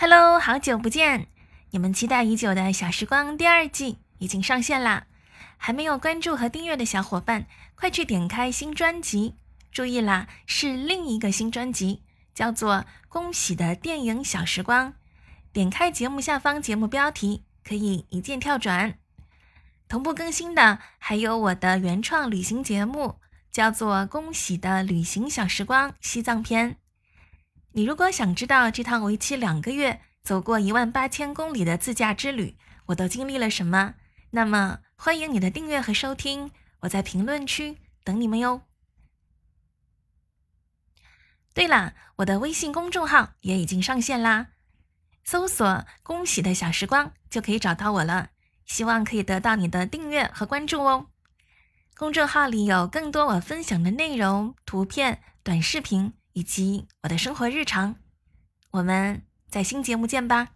Hello，好久不见！你们期待已久的《小时光》第二季已经上线啦！还没有关注和订阅的小伙伴，快去点开新专辑。注意啦，是另一个新专辑，叫做《恭喜的电影小时光》。点开节目下方节目标题，可以一键跳转。同步更新的还有我的原创旅行节目，叫做《恭喜的旅行小时光西藏篇》。你如果想知道这趟为期两个月、走过一万八千公里的自驾之旅，我都经历了什么？那么欢迎你的订阅和收听，我在评论区等你们哟。对了，我的微信公众号也已经上线啦，搜索“恭喜的小时光”就可以找到我了。希望可以得到你的订阅和关注哦。公众号里有更多我分享的内容、图片、短视频。以及我的生活日常，我们在新节目见吧。